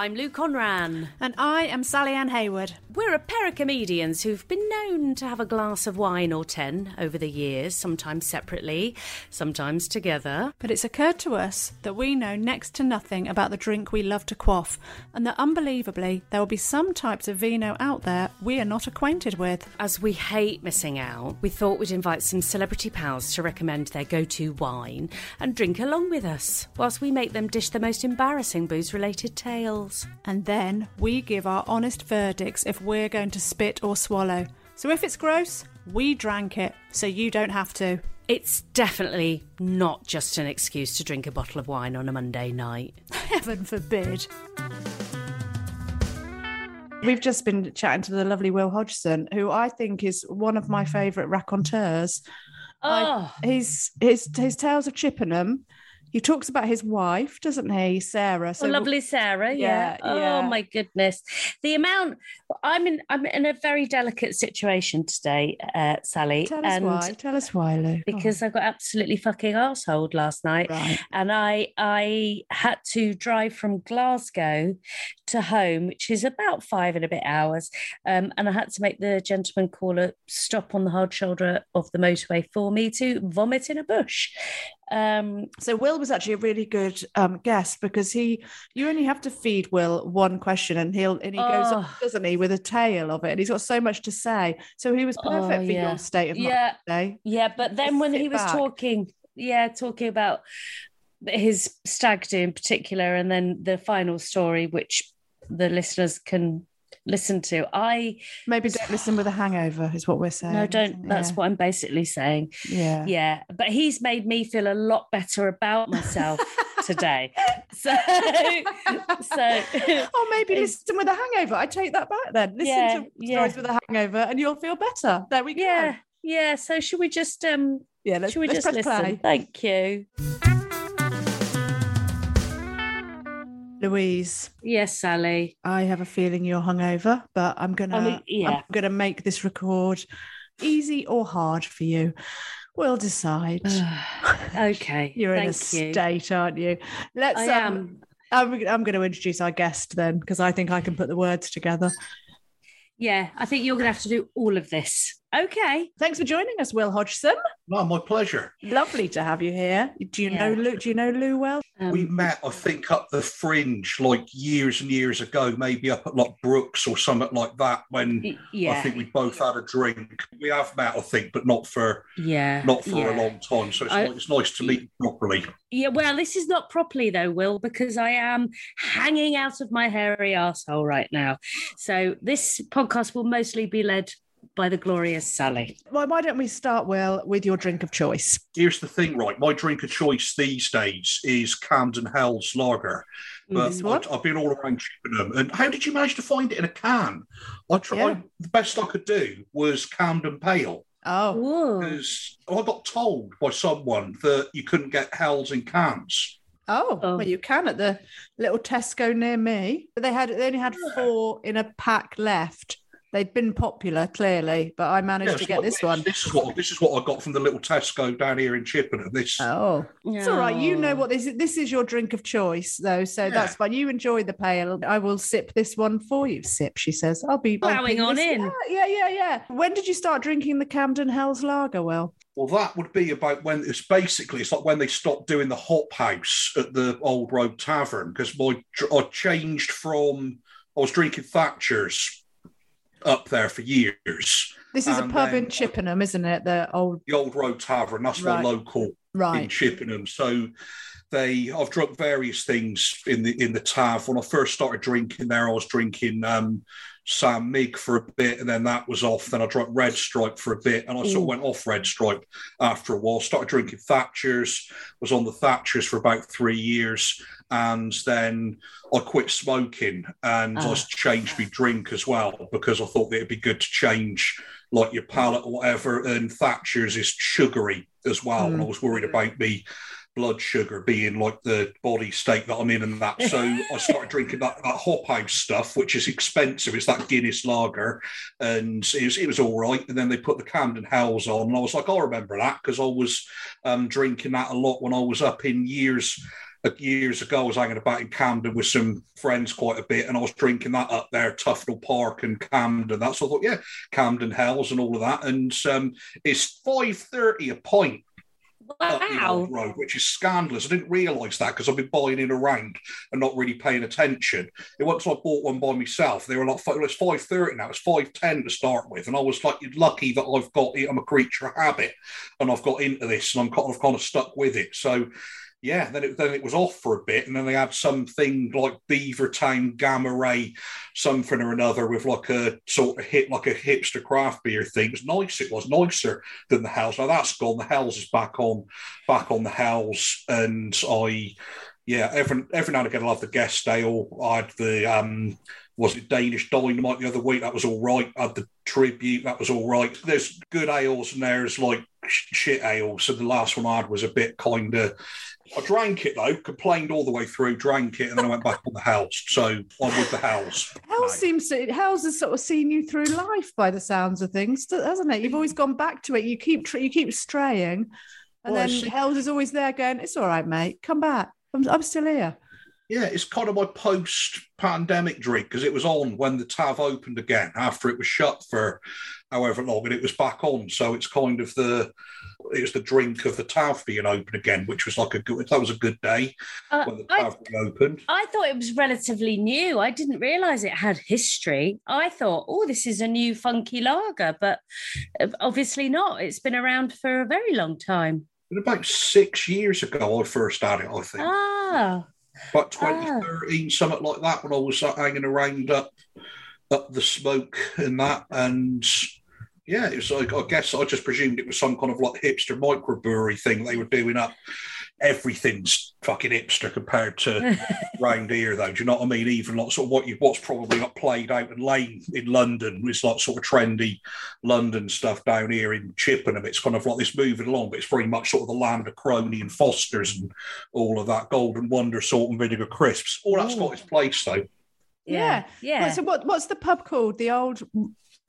I'm Lou Conran. And I am Sally Ann Hayward. We're a pair of comedians who've been known to have a glass of wine or ten over the years, sometimes separately, sometimes together. But it's occurred to us that we know next to nothing about the drink we love to quaff, and that unbelievably, there will be some types of vino out there we are not acquainted with. As we hate missing out, we thought we'd invite some celebrity pals to recommend their go to wine and drink along with us, whilst we make them dish the most embarrassing booze related tales. And then we give our honest verdicts if we're going to spit or swallow. So if it's gross, we drank it, so you don't have to. It's definitely not just an excuse to drink a bottle of wine on a Monday night. Heaven forbid. We've just been chatting to the lovely Will Hodgson, who I think is one of my favourite raconteurs. I- Oh, his his his tales of Chippenham. He talks about his wife, doesn't he, Sarah? oh, lovely Sarah. Yeah. Yeah, yeah. Oh my goodness. The amount I'm in I'm in a very delicate situation today, uh, Sally. Tell us and why. Tell us why, Lou. because I got absolutely fucking arseholed last night. Oh, right. and I I had to drive from Glasgow to home, which is about five and a bit hours, um, and I had to make the gentleman caller stop on the hard shoulder of the motorway for me to vomit in a bush. Um, So Will was actually a really good um, guest because he, you only have to feed Will one question and he'll and he goes on, Oh. doesn't he, with a tale of it, and he's got so much to say. So he was Oh, perfect for yeah. your state of mind yeah, today. yeah, but then when he was back. talking, yeah, talking about his stag do in particular, and then the final story, which the listeners can listen to, I Maybe don't listen with a hangover, is what we're saying. no, don't. That's yeah. what I'm basically saying. Yeah. Yeah, but he's made me feel a lot better about myself today. So, so oh, maybe listen with a hangover. I take that back then. Listen Yeah, to yeah. stories with a hangover, and you'll feel better. There we go. yeah, yeah. So should we just um? yeah. Let's, should we just listen? play. Thank you. Louise. Yes, Sally. I have a feeling you're hungover, but I'm gonna I mean, yeah. I'm gonna make this record easy or hard for you. We'll decide. okay. You're in a you. state, aren't you? Let's. I um, am. I'm, I'm going to introduce our guest then, because I think I can put the words together. Yeah, I think you're going to have to do all of this. Okay. Thanks for joining us, Will Hodgson. No, my pleasure. Lovely to have you here. Do you Yeah. know Lou? Do you know Lou well? Um, we met, I think, up the fringe like years and years ago, maybe up at like Brooks or something like that. When yeah. I think we both had a drink. We have met, I think, but not for yeah. not for yeah. a long time. So it's, I- it's nice to meet you properly. Yeah, well, this is not properly though, Will, because I am hanging out of my hairy asshole right now. So this podcast will mostly be led by the glorious Sally. Well, why don't we start, Will, with your drink of choice? Here's the thing, right? My drink of choice these days is Camden Hell's Lager. Mm, but This one? I, have been all around Chippenham. And how did you manage to find it in a can? I tried. Yeah. The best I could do was Camden Pale. Oh, Whoa. because I got told by someone that you couldn't get hells in cans. oh, Oh. well, you can at the little Tesco near me, but they had they only had four in a pack left. They'd been popular clearly, but I managed Yeah, to get what- this one. This is what this is what I got from the little Tesco down here in Chippenham. This Oh, it's all right. You know what this is. This is your drink of choice, though, so that's fine. You enjoy the pale. I will sip this one for you. Sip, she says. I'll be I'll Plowing on this- in. Yeah, yeah, yeah, yeah. When did you start drinking the Camden Hells Lager? Well, Well, that would be about when it's basically it's like when they stopped doing the hop house at the Old Road Tavern because my I changed from I was drinking Thatcher's up there for years. this is a And pub in Chippenham, isn't it? The old The Old Road Tavern, that's Right. my local in right. Chippenham. So they I've drunk various things in the in the tav. When I first started drinking there, I was drinking um Sam Meek for a bit, and then that was off. Then I drank Red Stripe for a bit, and I sort of went off Red Stripe after a while. Started drinking Thatcher's, was on the Thatcher's for about three years, and then I quit smoking and I Ah. changed my drink as well because I thought that it'd be good to change like your palate or whatever. And Thatcher's is sugary as well, and I was worried about me blood sugar being like the body state that I'm in and that. So I started drinking that, that hop house stuff, which is expensive. It's that Guinness lager, and it was, it was all right. And then they put the Camden Hells on, and I was like, I remember that because I was um, drinking that a lot when I was up in years. uh, Years ago, I was hanging about in Camden with some friends quite a bit, and I was drinking that up there, Tufnell Park and Camden. That's so I thought, yeah, Camden Hells and all of that. And um, it's five thirty a pint Wow. road, which is scandalous. I didn't realise that because I've been buying in around and not really paying attention. And once I bought one by myself, they were like, well, it's five thirty now. It's five ten to start with, and I was like, "You're lucky that I've got. I'm a creature of habit, and I've got into this, and I'm kind of kind of stuck with it." So. Yeah, then it then it was off for a bit, and then they had something like Beavertown Gamma Ray, something or another, with like a sort of hit like a hipster craft beer thing. It was nice. It was nicer than the Hells. Now that's gone. The Hells is back on, back on the Hells, and I, yeah, every every now and again I love the guest ale. I had the um, was it Danish Dynamite the other week? That was all right. I had the Tribute. That was all right. There's good ales and there's like shit ales. So the last one I had was a bit kind of. I drank it though, complained all the way through, drank it, and then I went back on the house. So I'm with the house. No. seems to Hell's has sort of seen you through life by the sounds of things, hasn't it? You've always gone back to it. You keep you keep straying, and Well, then Hell's is always there going, "It's all right, mate. Come back. I'm, I'm still here." Yeah, it's kind of my post-pandemic drink because it was on when the Tav opened again after it was shut for however long, and it was back on. So it's kind of the it was the drink of the Tav being open again, which was like a good. That was a good day Uh, when the I, Tav reopened. I thought it was relatively new. I didn't realize it had history. I thought, oh, this is a new funky lager, but uh, obviously not. It's been around for a very long time. But about six years ago, I first had it. I think Ah, about 2013, something like that, when I was uh, hanging around up up the smoke and that, and yeah, it was like I guess I just presumed it was some kind of like hipster microbrewery thing they were doing up. Everything's fucking hipster compared to round here, though. Do you know what I mean? Even like sort of what you what's probably got played out in Lane in London is like sort of trendy London stuff down here in Chippenham. It's kind of like this moving along, but it's very much sort of the land of Crony and Fosters and all of that golden wonder salt and vinegar crisps. All that's got its place though. yeah, yeah. Right, so what, what's the pub called? The old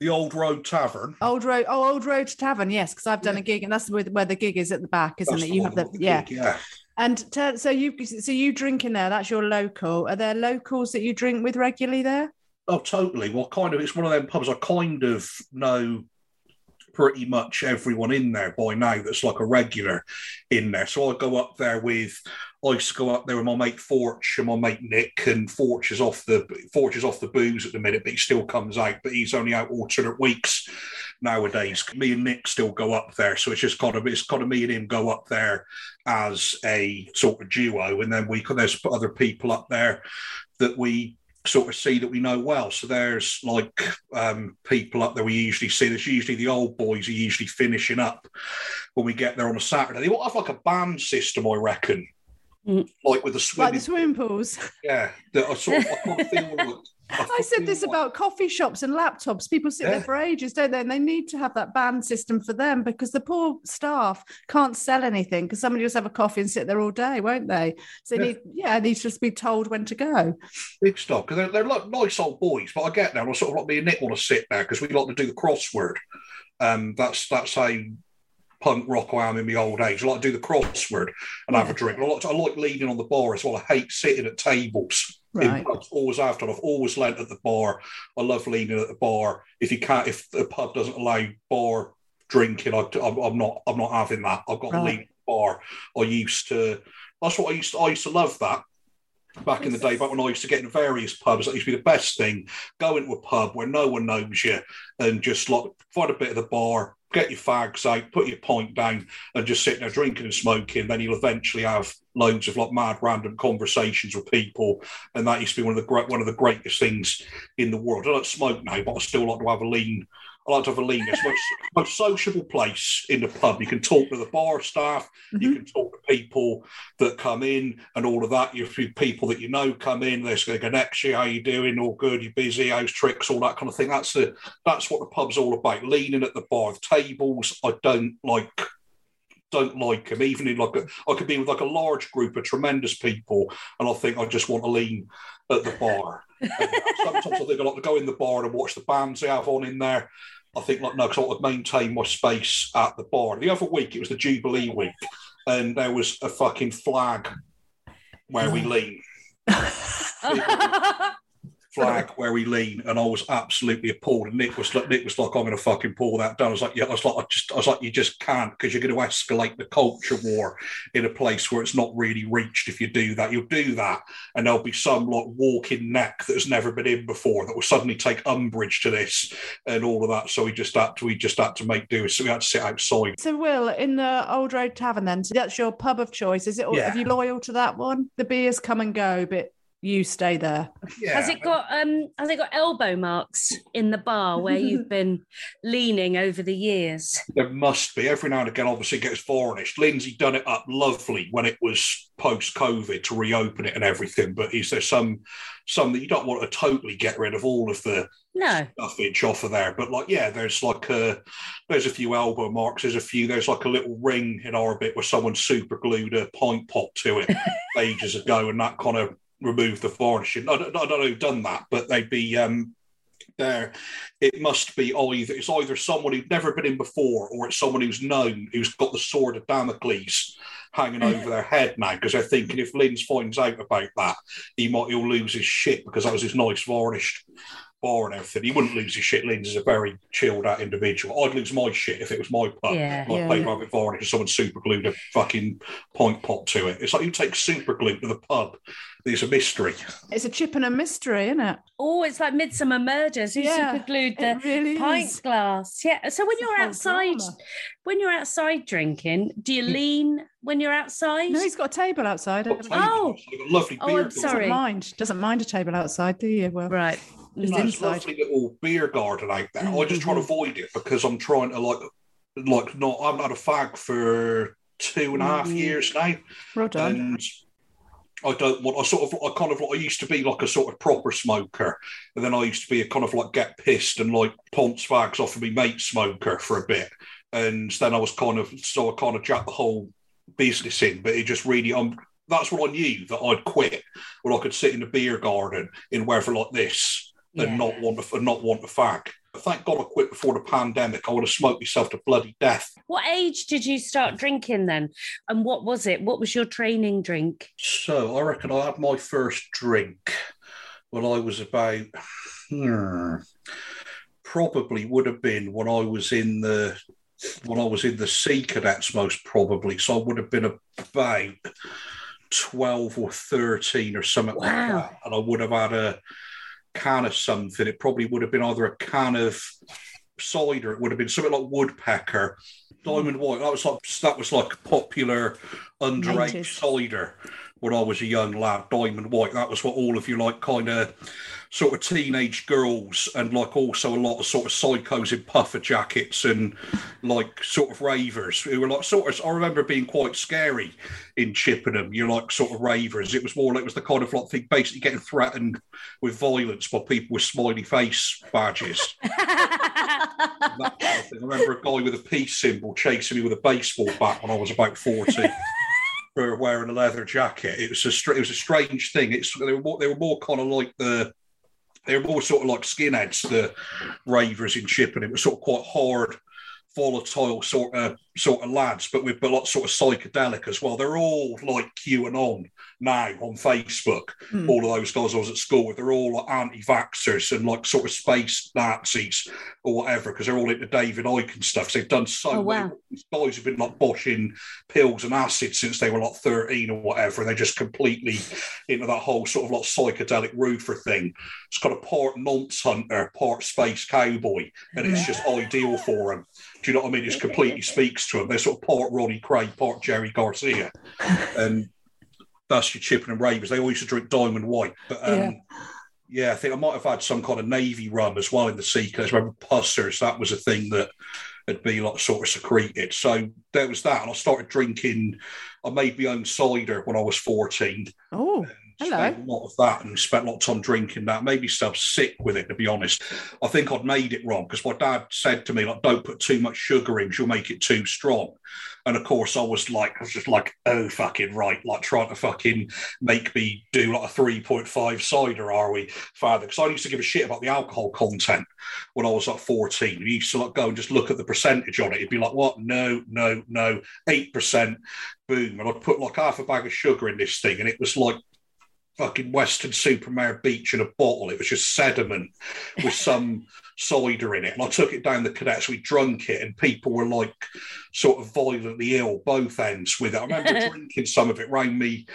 The Old Road Tavern. old road oh old road tavern yes because i've done a gig and that's where, where the gig is at the back isn't That's it you have one the yeah gig, yeah. and so you so you drink in there that's your local are there locals that you drink with regularly there Oh, totally. Well, kind of. It's one of them pubs I kind of know pretty much everyone in there by now that's like a regular in there. So I go up there with I used to go up there with my mate Forge and my mate Nick, and Forge is off the Forge is off the booze at the minute, but he still comes out, but he's only out alternate weeks nowadays. Me and Nick still go up there, so it's just kind of it's kind of me and him go up there as a sort of duo, and then we there's other people up there that we sort of see that we know well. So there's like um, people up there we usually see. There's usually the old boys are usually finishing up when we get there on a Saturday. They will have like a band system, I reckon, Mm. like with the Like swimming. the swimming pools. yeah, that I sort of I feel like. I said this about coffee shops and laptops. People sit there for ages, don't they? And they need to have that ban system for them because the poor staff can't sell anything because somebody will just have a coffee and sit there all day, won't they? So they Yeah. need, yeah, they need to just be told when to go. big stuff because they're, they're like nice old boys. But I get now, I sort of like me and Nick want to sit there because we like to do the crossword. Um, that's that's how punk rock I am in my old age. I like to do the crossword and have a drink. I like to, I like leaning on the bar as well. I hate sitting at tables. Right. always after. I've always leant at the bar. I love leaning at the bar. If you can't, if the pub doesn't allow bar drinking, I, I'm, I'm not. I'm not having that. I've got to Right. lean at the bar. I used to. That's what I used to. I used to love that back in the day, back when I used to get in various pubs, that used to be the best thing. Go into a pub where no one knows you and just like find a bit of the bar, get your fags out, put your pint down, and just sit there drinking and smoking. Then you'll eventually have loads of like mad random conversations with people, and that used to be one of the great one of the greatest things in the world. I don't smoke now, but I still like to have a lean. I like to have a lean. It's the most, most sociable place in the pub. You can talk to the bar staff, you mm-hmm. can talk to people that come in and all of that. You few people that you know come in, they're going to go next how you doing? All good, you busy, how's tricks, all that kind of thing. That's the that's what the pub's all about. Leaning at the bar, the tables. I don't like don't like them. Even in like a, I could be with like a large group of tremendous people, and I think I just want to lean at the bar. Sometimes I think I like to go in the bar and watch the bands they have on in there. I think like no, because I would maintain my space at the bar. The other week it was the Jubilee week, and there was a fucking flag where we oh. lean. flag where we lean, and I was absolutely appalled. And Nick was like, Nick was like, I'm going to fucking pull that down. I was like, yeah, I was like, I just, I was like, you just can't because you're going to escalate the culture war in a place where it's not really reached. If you do that, you'll do that, and there'll be some like walking neck that has never been in before that will suddenly take umbrage to this and all of that. So we just had to, we just had to make do. So we had to sit outside. So, Will, in the Old Road Tavern, then, so that's your pub of choice. Is it? Or Yeah. Are you loyal to that one? The beers come and go, but you stay there. Yeah. Has it got um has it got elbow marks in the bar where you've been leaning over the years? There must be. Every now and again, obviously, it gets varnished. Lindsay done it up lovely when it was post COVID to reopen it and everything. But is there some some that you don't want to totally get rid of all of the No. stuffage off of there? But like, yeah, there's like a there's a few elbow marks. There's a few. There's like a little ring in our bit where someone super glued a pint pot to it ages ago, and that kind of removed the varnishing. I don't, I don't know who've done that, but they'd be. um there it must be either it's either someone who's never been in before or it's someone who's known who's got the sword of Damocles hanging over their head now because they're thinking if Linz finds out about that he might he'll lose his shit because that was his nice varnished bar and everything he wouldn't lose his shit Linz is a very chilled out individual I'd lose my shit if it was my pub Yeah. like Yeah. paper have it varnished and someone super glued a fucking pint pot to it it's like you take super glue to the pub there's a mystery It's a Chippenham mystery, isn't it? Oh, it's like Midsomer Murders. Who Yeah, super glued the it really pint is. glass? Yeah. So when It's you're outside, drama. when you're outside drinking, do you mm. lean when you're outside? No, he's got a table outside. Got haven't? Oh. tables, got lovely Oh, oh I'm gardens. Doesn't mind. Doesn't mind a table outside, do you? Well, right. No, it's a inside. lovely little beer garden out there. I just try to avoid it because I'm trying to like, like not. I haven't a fag for two and a half Mhm. years now, well and I don't want. I sort of, I kind of, I used to be like a sort of proper smoker, and then I used to be a kind of like get pissed and like ponce fags off of me mate smoker for a bit, and then I was kind of, so I kind of jacked the whole business in, but it just really, um, that's what I knew that I'd quit, where I could sit in the beer garden in weather like this and not want to, and not want to fag. Thank God I quit before the pandemic. I would have smoked myself to bloody death. What age did you start drinking then? And what was it? What was your training drink? So I reckon I had my first drink when I was about hmm, probably would have been when I was in the when I was in the Sea Cadets most probably. So I would have been about twelve or thirteen or something like that, and I would have had a can of something. It probably would have been either a can of cider. It would have been something like Woodpecker. Hmm. Diamond White. That was like that was like a popular underage 90s. cider when I was a young lad. Diamond White. That was what all of you like kind of sort of teenage girls and like also a lot of sort of psychos in puffer jackets and like sort of ravers who were like sort of I remember being quite scary in Chippenham. You're like sort of ravers. It was more like it was the kind of like thing basically getting threatened with violence by people with smiley face badges. that kind of thing. I remember a guy with a peace symbol chasing me with a baseball bat when I was about 40 for wearing a leather jacket. It was a it was a strange thing. It's they were more, they were more kind of like the they were more sort of like skinheads, the ravers in Chip, and It was sort of quite hard volatile sort of sort of lads, but with a lot sort of psychedelic as well. They're all like QAnon now on Facebook. Mm. All of those guys I was at school with, they're all like anti-vaxxers and like sort of space Nazis or whatever, because they're all into David Icke and stuff. So they've done so oh, wow. These guys have been like boshing pills and acid since they were like 13 or whatever, and they're just completely into that whole sort of like psychedelic roofer thing. It's got a part nonce hunter, part space cowboy, and it's just ideal for them. Do you know what I mean? It completely speaks to them. They're sort of part Ronnie Kray, part Jerry Garcia. And that's your and Ravers. They all used to drink Diamond White. But um, yeah. yeah. I think I might have had some kind of Navy rum as well in the Seekers. Remember Pussers? That was a thing that had been like sort of secreted. So there was that. And I started drinking, I made my own cider when I was 14. Oh. Hello. Spent a lot of that and spent a lot of time drinking that. Made myself sick with it, to be honest. I think I'd made it wrong because my dad said to me, like, don't put too much sugar in, you'll make it too strong. And of course, I was like, I was just like, oh, fucking right, like trying to fucking make me do like a 3.5 cider, are we, father? Because I used to give a shit about the alcohol content when I was like 14. You used to like go and just look at the percentage on it. It'd be like, what? No, no, no, 8%, boom. And I'd put like half a bag of sugar in this thing, and it was like fucking Weston-super-Mare Beach in a bottle. It was just sediment with some cider in it. And I took it down the cadets, we drunk it, and people were like sort of violently ill, both ends with it. I remember drinking some of it round me,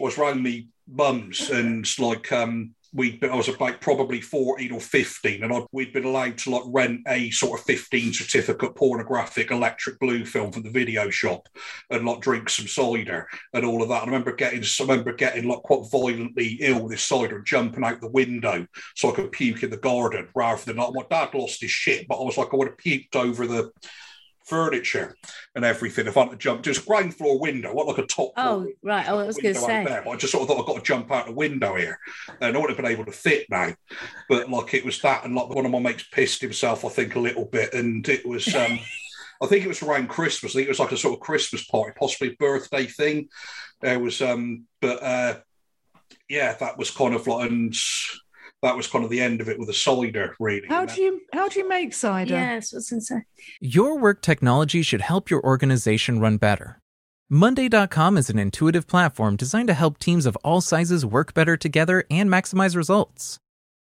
was round me mums and like um we I was like probably 14 or 15, and I'd, we'd been allowed to like rent a sort of 15 certificate pornographic electric blue film from the video shop and like drink some cider and all of that. And I remember getting I remember getting like quite violently ill with this cider and jumping out the window so I could puke in the garden rather than like my dad lost his shit, but I was like I would have puked over the furniture and everything if I had to jump. A ground floor window, what like a top. Oh, right. Oh, I was going to say. There, I just sort of thought I've got to jump out the window here. And I wouldn't have been able to fit now. But like it was that, and like one of my mates pissed himself, I think, a little bit. And it was. um I think it was around Christmas. I think it was like a sort of Christmas party, possibly a birthday thing. There was, um, but uh, yeah, that was kind of like, and that was kind of the end of it with a cider, really. How do you how do you make cider? Yes, what's insane. Your work technology should help your organization run better. Monday.com is an intuitive platform designed to help teams of all sizes work better together and maximize results.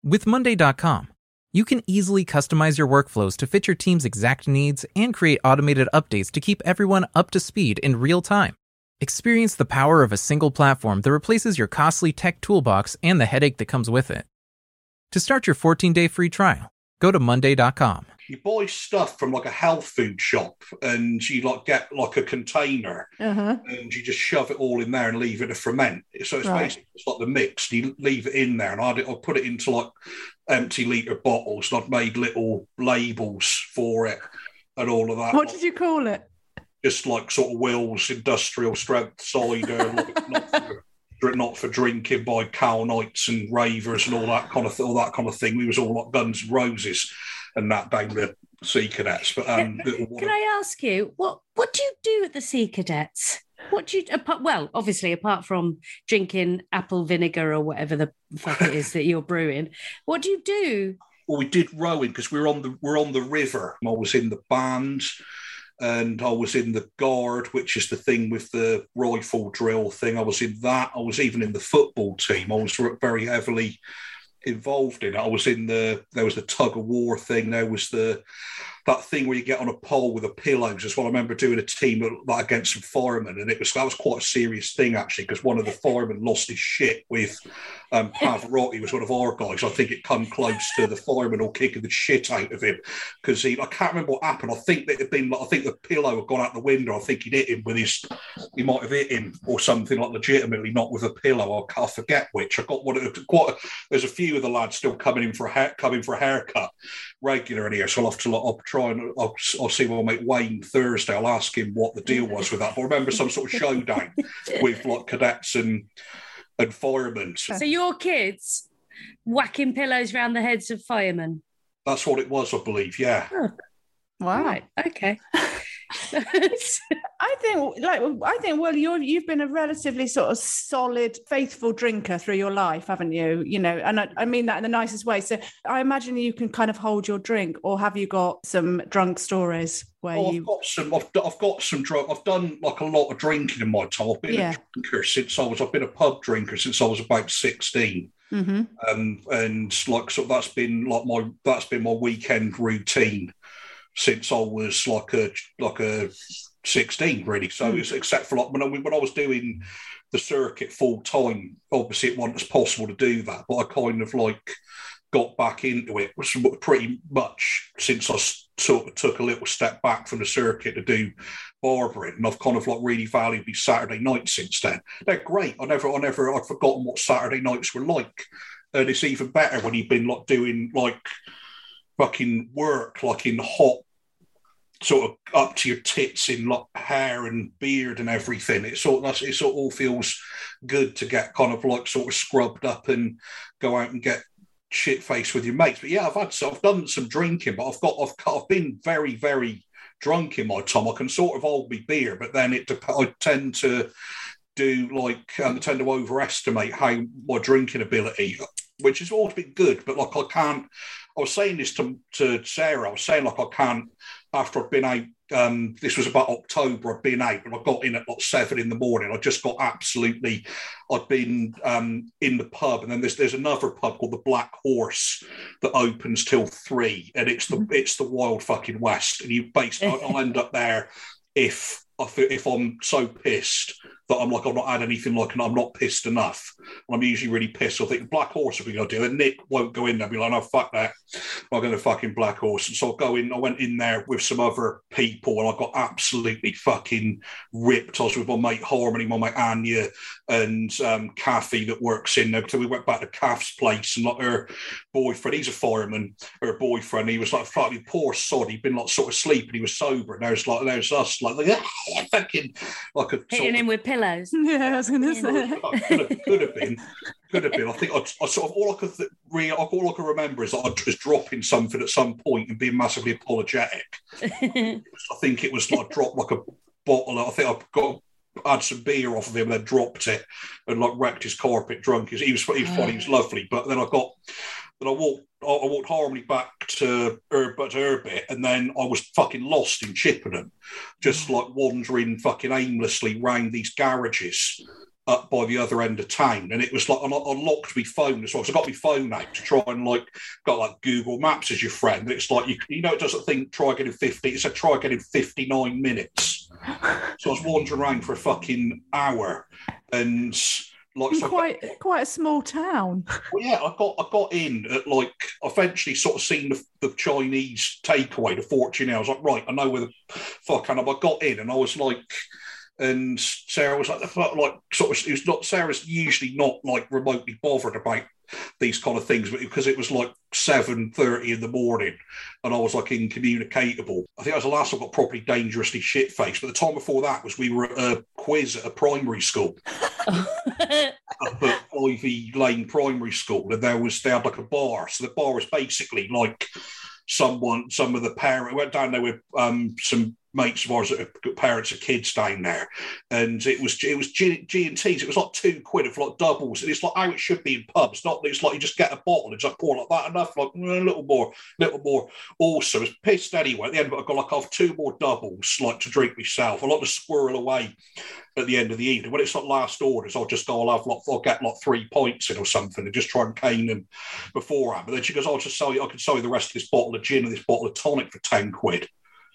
With Monday.com, you can easily customize your workflows to fit your team's exact needs and create automated updates to keep everyone up to speed in real time. Experience the power of a single platform that replaces your costly tech toolbox and the headache that comes with it. To start your 14 day free trial, go to Monday.com. You buy stuff from like a health food shop and you like get like a container uh-huh. and you just shove it all in there and leave it to ferment. So it's right. basically it's like the mix. You leave it in there and I'd, I'd put it into like empty litre bottles and I'd made little labels for it and all of that. What did you call it? Just like sort of Will's industrial strength cider, like, not for drinking by cow knights and ravers and all that kind of th- all that kind of thing. We was all like Guns N' Roses and that down the Sea Cadets. But um, can I ask you what what do you do at the Sea Cadets? What do you apart, well, obviously apart from drinking apple vinegar or whatever the fuck it is that you're brewing, what do you do? Well, we did rowing because we we're on the we're on the river. I was in the band and I was in the guard, which is the thing with the rifle drill thing. I was in that. I was even in the football team. I was very heavily involved in it. I was in the there was the tug of war thing. There was the that thing where you get on a pole with a pillow. as well. I remember doing a team like against some firemen, and it was that was quite a serious thing actually because one of the firemen lost his shit with um, Pavarotti was one of our guys. I think it come close to the fireman all kicking the shit out of him because he I can't remember what happened. I think that had been like I think the pillow had gone out the window. I think he'd hit him with his he might have hit him or something like legitimately not with a pillow. I, I forget which. I got one quite. There's a few of the lads still coming in for a hair, coming for a haircut regular here. So I'll have to like, I'll try and uh, I'll, I'll see my mate Wayne Thursday. I'll ask him what the deal was with that. But I remember some sort of showdown with like cadets and and firemen. So your kids whacking pillows around the heads of firemen. That's what it was, I believe. Yeah. Oh. Wow. Right. Okay. I think, like, I think, well, you're you've been a relatively sort of solid, faithful drinker through your life, haven't you? You know, and I, I, mean that in the nicest way. So I imagine you can kind of hold your drink, or have you got some drunk stories where oh, you? I've got some. I've, I've got some drunk. I've done like a lot of drinking in my time. I've been Yeah. a drinker since I was. I've been a pub drinker since I was about sixteen. hmm um, and like so that's been like my that's been my weekend routine since I was like a like a sixteen really. So hmm. it's except for like when I, when I was doing the circuit full time, obviously it wasn't as possible to do that, but I kind of like got back into it was pretty much since I sort of took a little step back from the circuit to do barbering, and I've kind of like really valued these Saturday nights since then. They're great. I never, I never, I'd forgotten what Saturday nights were like, and it's even better when you've been like doing like fucking work, like in hot, sort of up to your tits in like hair and beard and everything. It sort of, it sort of all feels good to get kind of like sort of scrubbed up and go out and get shit faced with your mates. But yeah, I've had so I've done some drinking, but I've got I've I've been very very drunk in my time. I can sort of hold me beer, but then it I tend to do like um, I tend to overestimate how my drinking ability, which has always been good, but like I can't. I was saying this to to Sarah. I was saying like I can't after I'd been out. Um, this was about October. I'd been out, and I got in at like seven in the morning. I just got absolutely. I'd been um, in the pub, and then there's there's another pub called the Black Horse that opens till three, and it's the it's the wild fucking west. And you basically, I'll end up there if I feel, if I'm so pissed that I'm like I've not had anything like, and I'm not pissed enough. And I'm usually really pissed. I think Black Horse, if we go do it, Nick won't go in there. Be like, no, fuck that. I'm going to fucking Black Horse. And so I go in. I went in there with some other people, and I got absolutely fucking ripped. I was with my mate Harmony, my mate Anya, and um, Kathy that works in there. So we went back to Kath's place, and like her boyfriend, he's a fireman. Her boyfriend, he was like fucking poor sod. He'd been like sort of sleeping. And he was sober. And there's like there's us like, like fucking like a Hitting of- him with pillows. Yeah, I was going to say. Oh, could have, could have been, could have been. I think I, I sort of all I could th- re, all I can remember is that I was dropping something at some point and being massively apologetic. I think it was like dropped like a bottle. I think I got had some beer off of him and then dropped it and like wrecked his carpet drunk. He was, he was funny, he was ah. lovely. But then I got then I walked I I walked horribly back to her back to her bit and then I was fucking lost in Chippenham, just mm. like wandering fucking aimlessly round these garages up by the other end of town. And it was like I, I locked my phone as well. So I got my phone out to try and like got like Google Maps as your friend. And it's like you you know it doesn't think try getting 50, it said try getting 59 minutes. So I was wandering around for a fucking hour and like so I got- quite quite a small town. well, yeah, I got I got in at like eventually sort of seen the, the Chinese takeaway, the fortune. I was like, right, I know where the fuck and I got in and I was like and Sarah was like like sort of it was not Sarah's usually not like remotely bothered about these kind of things, but because it was like seven thirty in the morning and I was like incommunicatable. I think that was the last I got properly dangerously shit faced. But the time before that was we were at a quiz at a primary school up at Ivy Lane Primary School, and there was they had like a bar. So the bar was basically like someone, some of the parents went down there with um, some mates of ours that have got parents of kids down there, and it was it was G, and T's. It was like two quid for like doubles, and it's like how it should be in pubs. Not that it's like you just get a bottle and just pour like that enough, like mm, a little more, little more. Also, I was pissed anyway. At the end, but I got like I've two more doubles like to drink myself. I like to squirrel away at the end of the evening. When it's like last orders, I'll just go, I'll have like, I'll get like three points in or something and just try and cane them beforehand. But then she goes, I'll just sell you, I can sell you the rest of this bottle of gin and this bottle of tonic for 10 quid.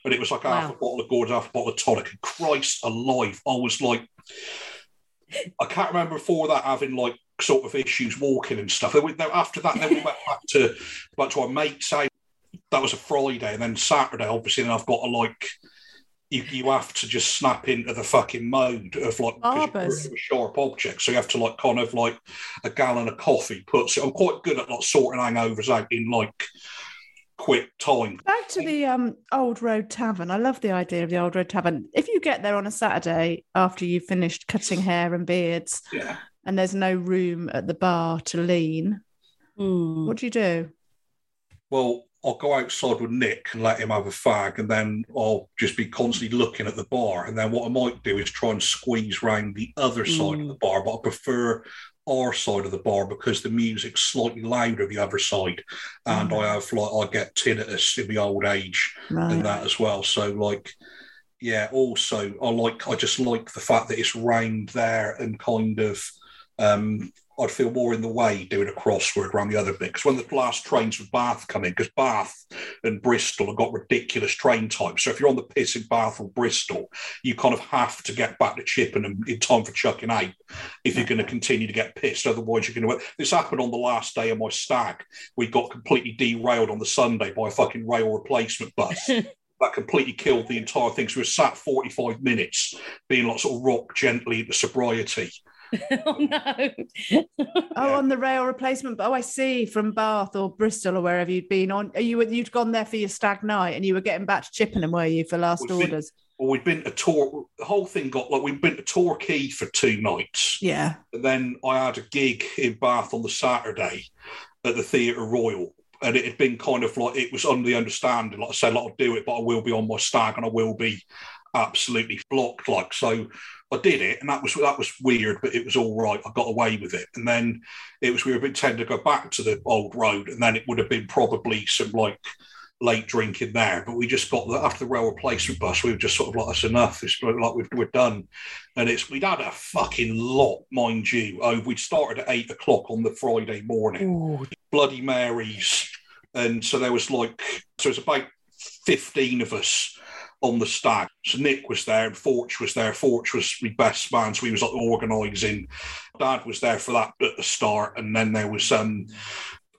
And it was like half Wow. a bottle of Gordon's, half a bottle of tonic. And Christ alive, I was like, I can't remember before that having like sort of issues walking and stuff. Then we, after that, then we went back to back to our mate's house. That was a Friday, and then Saturday, obviously, then I've got to like you, you have to just snap into the fucking mode of like you're a sharp object. So you have to like kind of like a gallon of coffee puts it. I'm quite good at like sorting hangovers out in like quick time. Back to the um, old road tavern. I love the idea of the old road tavern. If you get there on a Saturday after you've finished cutting hair and beards, Yeah. and there's no room at the bar to lean, Hmm. what do you do? Well, I'll go outside with Nick and let him have a fag, and then I'll just be constantly looking at the bar. And then what I might do is try and squeeze round the other side of the bar, but I prefer our side of the bar because the music's slightly louder the other side, and I have like I get tinnitus in my old age Right. and that as well. So like. Yeah. Also, I like. I just like the fact that it's round there and kind of. Um, I'd feel more in the way doing a crossword around the other bit because when the last trains from Bath come in, because Bath and Bristol have got ridiculous train times. So if you're on the piss in Bath or Bristol, you kind of have to get back to Chippenham in time for chucking out if you're going to continue to get pissed. Otherwise, you're going to. This happened on the last day of my stag. We got completely derailed on the Sunday by a fucking rail replacement bus. That completely killed the entire thing. So we were sat 45 minutes being like sort of rock gently into sobriety. oh no. Oh, on the rail replacement. Oh, I see. From Bath or Bristol or wherever you'd been on. Are you you'd gone there for your stag night and you were getting back to Chippenham, were you, for last We've been- orders? Well, we'd been to Tor. The whole thing got like we'd been to Torquay for two nights. Yeah. And then I had a gig in Bath on the Saturday at the Theatre Royal. And it had been kind of like, it was under the understanding, like I said, like, I'll do it, but I will be on my stag and I will be absolutely blocked. Like, so I did it. And that was, that was weird, but it was all right. I got away with it. And then it was, we were intending to go back to the old road. And then it would have been probably some like, late drinking there, but we just got the after the rail replacement bus. We were just sort of like, that's enough. It's like we've, we're done. And it's we'd had a fucking lot, mind you. Oh, we'd started at eight o'clock on the Friday morning. Ooh. Bloody Marys, and so there was like so it's about fifteen of us on the stag. So Nick was there and Forge was there. Forge was my best man, so he was like organising. Dad was there for that at the start, and then there was um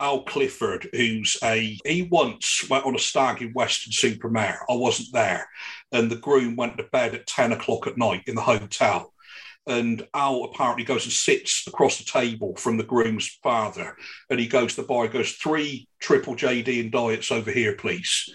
Al Clifford, who's a he once went on a stag in Weston-super-Mare. I wasn't there, and the groom went to bed at ten o'clock at night in the hotel. And Al apparently goes and sits across the table from the groom's father, and he goes to the bar. Goes three triple JD and diets over here, please.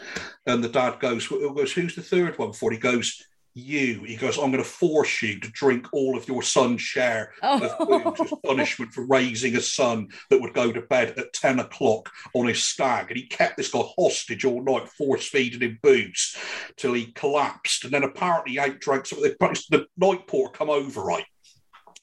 And the dad goes, goes who's the third one for? He goes, you. He goes, I'm going to force you to drink all of your son's share of food oh. as punishment for raising a son that would go to bed at 10 o'clock on his stag. And he kept this guy hostage all night, force feeding him booze till he collapsed. And then apparently he outdrank some of the, the night porter come over, right?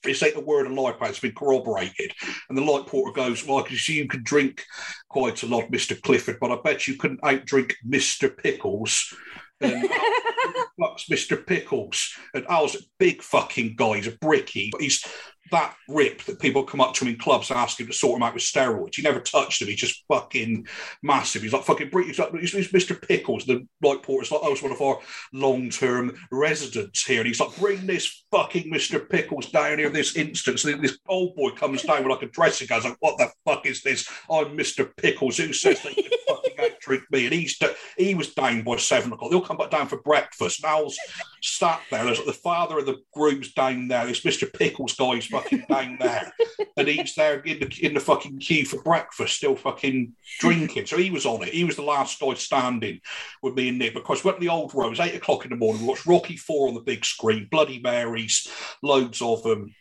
This ain't the word of lie, but it's been corroborated. And the light porter goes, Well, I can see you can drink quite a lot, Mr. Clifford, but I bet you couldn't outdrink Mr. Pickles. And fucks Mr. Pickles. And Al's a big fucking guy. He's a bricky, but he's that rip that people come up to him in clubs and ask him to sort him out with steroids. He never touched him. He's just fucking massive. He's like fucking. He's like he's, Mr. Pickles. The light porter's like, oh, it's one of our long-term residents here. And he's like, bring this fucking Mr. Pickles down here this instance. And this old boy comes down with like a dressing gown. Like, what the fuck is this? I'm Mr. Pickles. Who says they can fucking out drink me? And he's he was down by seven o'clock. They'll come back down for breakfast. Al's sat there. There's like the father of the groom's down there. This Mr. Pickles guy's fucking down there. And he's there in the in the fucking queue for breakfast, still fucking drinking. So he was on it. He was the last guy standing with me and Nick. Because we went to the old row, it was eight o'clock in the morning. We watched Rocky Four on the big screen, Bloody Marys, loads of them.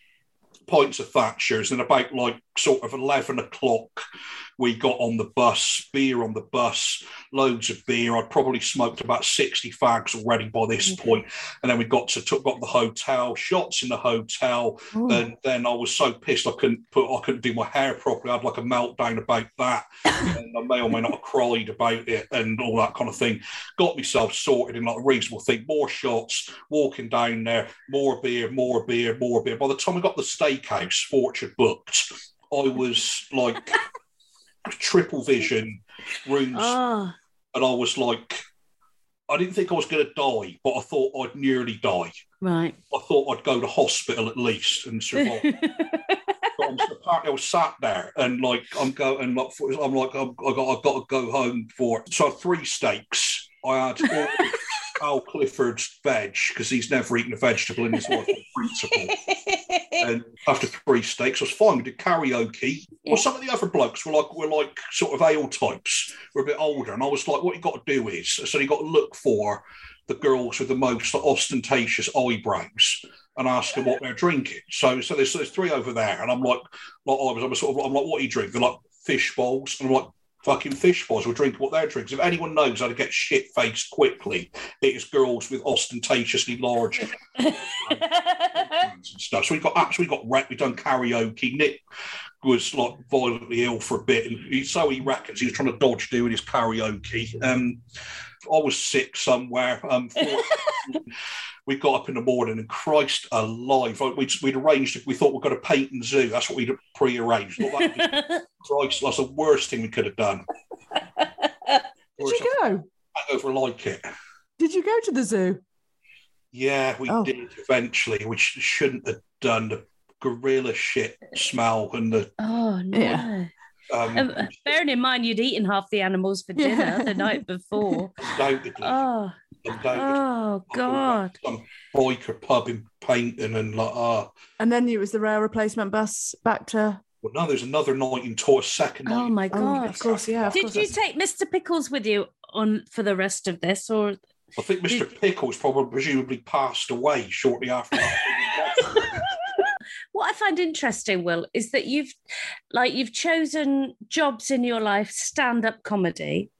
Pints of Thatchers, and about like sort of 11 o'clock, we got on the bus, beer on the bus, loads of beer. I'd probably smoked about 60 fags already by this mm-hmm. point. And then we got to took, got the hotel, shots in the hotel. And then I was so pissed I couldn't put I couldn't do my hair properly. I had like a meltdown about that. and I may or may not have cried about it and all that kind of thing. Got myself sorted in like a reasonable thing. More shots, walking down there, more beer, more beer, more beer. By the time we got the steakhouse, Fortune booked, I was like triple vision rooms Oh, and I was like, I didn't think I was going to die, but I thought I'd nearly die. right. I thought I'd go to hospital at least and survive. but I'm, apparently, I was sat there and like I'm going, like I'm like I'm, I got I got to go home for it. So three steaks. I had Al Clifford's veg because he's never eaten a vegetable in his life, on principle. And after three steaks, I was fine. We did karaoke. Well, some of the other blokes were like were like sort of ale types, were a bit older, and I was like, what you got to do is, so you got to look for the girls with the most ostentatious eyebrows and ask them what they're drinking. So, so there's, there's three over there, and I'm like, like I was, I'm sort of, I'm like, what are you drinking? They're like fish balls, and I'm like, fucking fish balls. We're what they're drinking. If anyone knows how to get shit faced quickly, it is girls with ostentatiously large and stuff. So we've got absolutely got wrecked. We've done karaoke. Nick was like violently ill for a bit, and he, so he reckons he was trying to dodge doing his karaoke. Um, I was sick somewhere. Um, we got up in the morning and Christ alive, we'd, we'd arranged, we thought we are going to Paignton Zoo. That's what we'd pre-arranged. That Christ, that's the worst thing we could have done. Did worst you go? Over like it. Did you go to the zoo? Yeah, we oh. did eventually, which shouldn't have done. The gorilla shit smell and the oh no. Yeah. Um, um, bearing in mind you'd eaten half the animals for dinner yeah. the night before. Oh, oh God! Some biker pub in Paignton and like ah. And then it was the rail replacement bus back to. Well, no, there's another night in tour, second night. Oh my God! Oh, of course, yeah. Of Did course you take Mr. Pickles with you on for the rest of this, or? I think Mr. Did... Pickles probably presumably passed away shortly after. what I find interesting, Will, is that you've like you've chosen jobs in your life, stand-up comedy.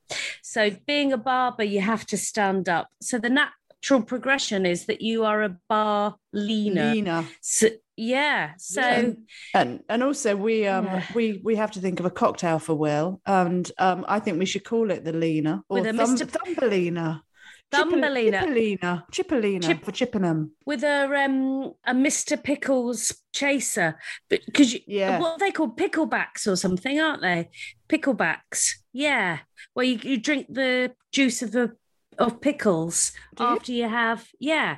So being a barber, you have to stand up. So the natural progression is that you are a bar leaner. Leaner. So, yeah. So yeah. and and also we um yeah. we we have to think of a cocktail for Will, and um I think we should call it the leaner or With a thumb, Mr. Thumbelina. Thumbelina. Chipolina. Chipolina Chip- for Chippenham. With a um a Mr. Pickles chaser. Because yeah. what they call picklebacks or something, aren't they? Picklebacks. Yeah. Where you, you drink the juice of the of pickles Do after you? you have yeah.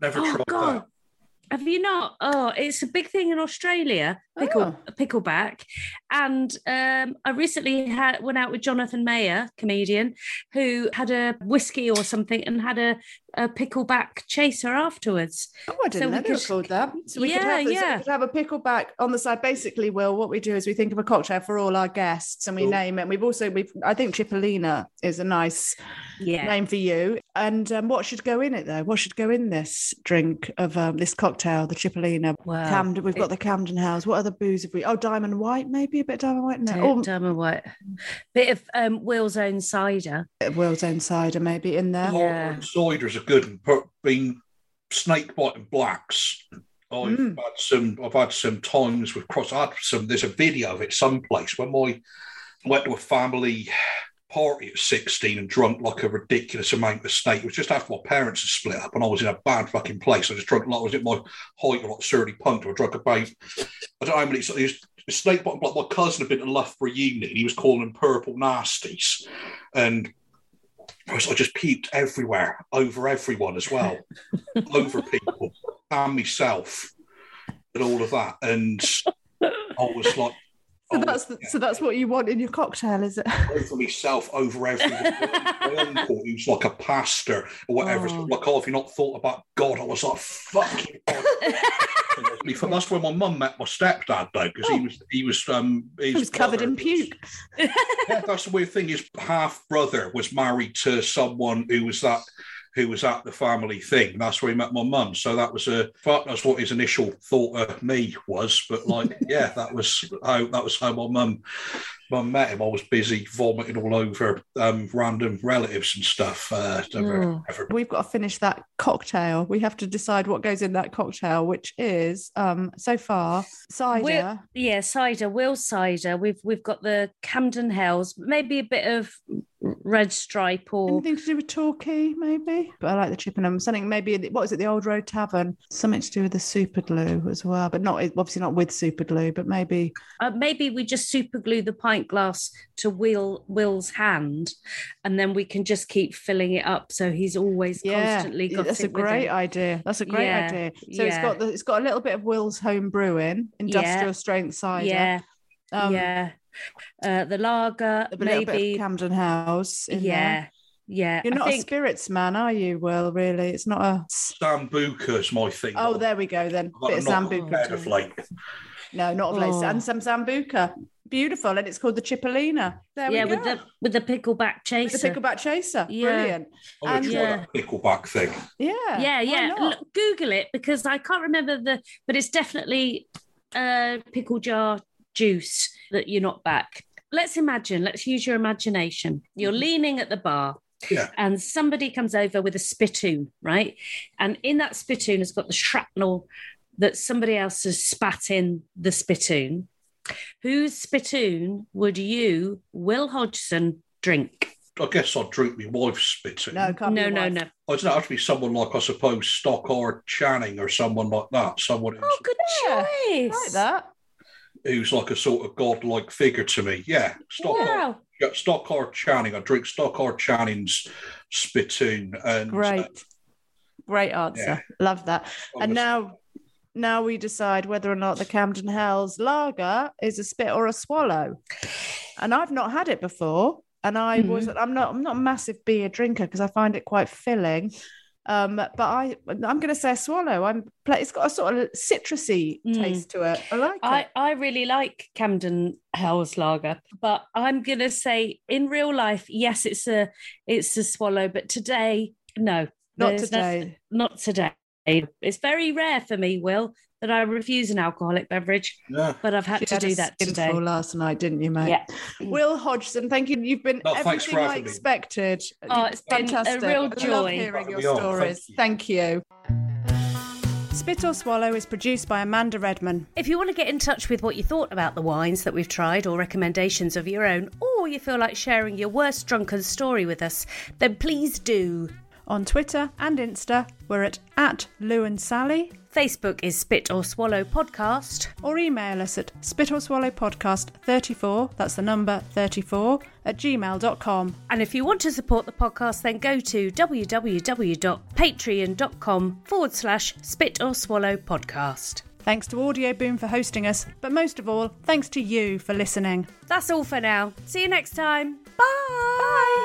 Never oh, tried God. that. Have you not? Oh, it's a big thing in Australia, pickle oh. pickleback. And um, I recently had went out with Jonathan Mayer, comedian, who had a whiskey or something and had a, a pickleback chaser afterwards. Oh, I didn't so know they called that. So we yeah, could have, yeah. So could have a pickleback on the side. Basically, Will, what we do is we think of a cocktail for all our guests and we name it. We've also we've I think Cipollina is a nice yeah. name for you. And um, what should go in it though? What should go in this drink of um, this cocktail, the Cipollina? Well, Camden, we've got the Camden Hells. What other booze have we? Oh, Diamond White, maybe a bit of Diamond White in there. Oh, Diamond White, bit of um, Will's own cider. Bit of Will's own cider, maybe in there. Yeah, cider's a good one. Being snake bite and blacks. I've mm. had some. I've had some times with cross. I had some. There's a video of it someplace when my went to a family party at 16 and drunk like a ridiculous amount of snake. It was just after my parents had split up and I was in a bad fucking place. I just drunk like I was at my height or like surly punk. I drunk about, I don't know how many, it was snake bottom, like my cousin had been to Loughborough Uni and he was calling them purple nasties. And I just peeped everywhere, over everyone as well, over people and myself and all of that. And I was like, so oh, that's yeah. so that's what you want in your cocktail, is it? Over myself, over everyone. My uncle, who's like a pastor or whatever, oh. like, oh, if you not thought about God? I was like, fucking that's where my mum met my stepdad though, because oh. he was he was um he was covered in puke. yeah, that's the weird thing. His half brother was married to someone who was that who was at the family thing. That's where he met my mum. So that was a that's what his initial thought of me was. But like, yeah, that was how that was how my mum mum met him. I was busy vomiting all over um, random relatives and stuff. Uh, mm. We've got to finish that cocktail. We have to decide what goes in that cocktail, which is um, so far cider. We're, yeah, cider. Will cider. We've we've got the Camden Hells. Maybe a bit of red stripe or anything to do with Torquay, maybe. But I like the Chippenham. Something maybe what is it? The Old Road Tavern. Something to do with the super glue as well, but not obviously not with super glue, but maybe uh, maybe we just super glue the pint glass to Will Will's hand, and then we can just keep filling it up so he's always yeah, constantly got. That's a great idea. That's a great yeah, idea. So yeah. it's got the, it's got a little bit of Will's home brewing, industrial strength cider. Yeah. Um, yeah uh, the lager, a maybe Camden Hells. yeah, Yeah, You're I not a spirits man, are you? Will really? It's not a. Sambuca's my thing. Oh, there we go then. I've Bit of knock sambuca. of late. No, not of lace. Oh. And some sambuca. Beautiful, and it's called the Cipollina. There yeah, we go. with the with the pickleback With chaser. the pickleback chaser. Yeah. Brilliant. I'm gonna And- Yeah. that pickleback thing. Yeah. yeah, yeah. Look, Google it because I can't remember the, but it's definitely uh, pickle jar juice that you're not back. Let's imagine. Let's use your imagination. You're Mm-hmm. leaning at the bar. Yeah. And somebody comes over with a spittoon, right? And in that spittoon has got the shrapnel that somebody else has spat in the spittoon. Whose spittoon would you, Will Hodgson, drink? I guess I'd drink my wife's spittoon. No, can't No, your no, wife. no. I don't know, it has to be someone like, I suppose, Stockard Channing or someone like that. Someone who's, Oh, good Yeah, choice. Like that. who's like a sort of godlike figure to me. Yeah, Stockard, Wow. yeah, Stockard Channing. I drink Stockard Channing's spittoon. And uh, Great. Great answer. Yeah. Love that. I'm And a- now now we decide whether or not the Camden Hells lager is a spit or a swallow. And I've not had it before. And I was I'm not I'm not a massive beer drinker because I find it quite filling. Um, but I I'm gonna say a swallow. I'm it's got a sort of citrusy Mm. taste to it. I like I, it. I really like Camden Hell's Lager, but I'm gonna say in real life, yes, it's a it's a swallow, but today, no, Not today. not today. It's very rare for me, Will, that I refuse an alcoholic beverage, yeah. but I've had You to had a do that today. skinful last night, didn't you, mate? Yeah. Will Hodgson, thank you. You've been No, everything I having me. expected. Oh, it's been a fantastic. real I love joy. hearing your Having me on, stories. Thank you. Spit or Swallow is produced by Amanda Redman. If you want to get in touch with what you thought about the wines that we've tried or recommendations of your own, or you feel like sharing your worst drunken story with us, then please do. On Twitter and Insta, we're at, at Lou and Sally, Facebook is Spit or Swallow Podcast. or email us at spit or swallow podcast 34, that's the number 34, at gmail.com. And if you want to support the podcast, then go to www.patreon.com forward slash spit or swallow podcast. Thanks to Audio Boom for hosting us, but most of all, thanks to you for listening. That's all for now. See you next time. Bye.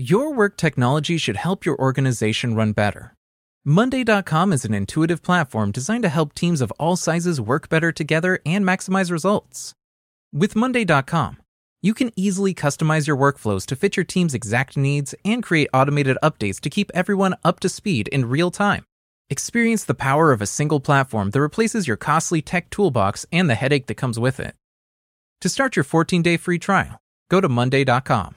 Your work technology should help your organization run better. Monday.com is an intuitive platform designed to help teams of all sizes work better together and maximize results. With Monday.com, you can easily customize your workflows to fit your team's exact needs and create automated updates to keep everyone up to speed in real time. Experience the power of a single platform that replaces your costly tech toolbox and the headache that comes with it. To start your 14 day free trial, go to Monday.com.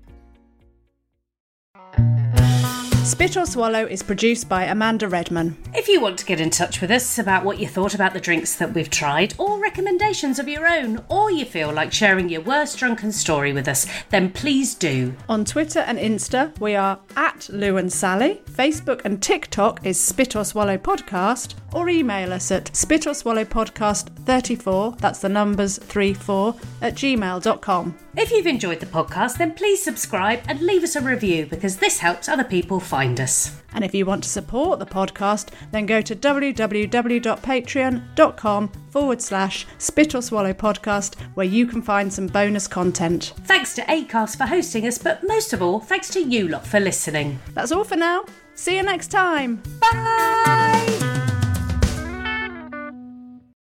Spit or Swallow is produced by Amanda Redman. If you want to get in touch with us about what you thought about the drinks that we've tried, or recommendations of your own, or you feel like sharing your worst drunken story with us, then please do. On Twitter and Insta, we are at Lou and Sally. Facebook and TikTok is Spit or Swallow Podcast, or email us at spit or swallow podcast 34, that's the numbers 34, at gmail.com. If you've enjoyed the podcast, then please subscribe and leave us a review because this helps other people find us. And if you want to support the podcast, then go to www.patreon.com forward slash spit or swallow podcast, where you can find some bonus content. Thanks to ACAST for hosting us, but most of all, thanks to you lot for listening. That's all for now. See you next time. Bye!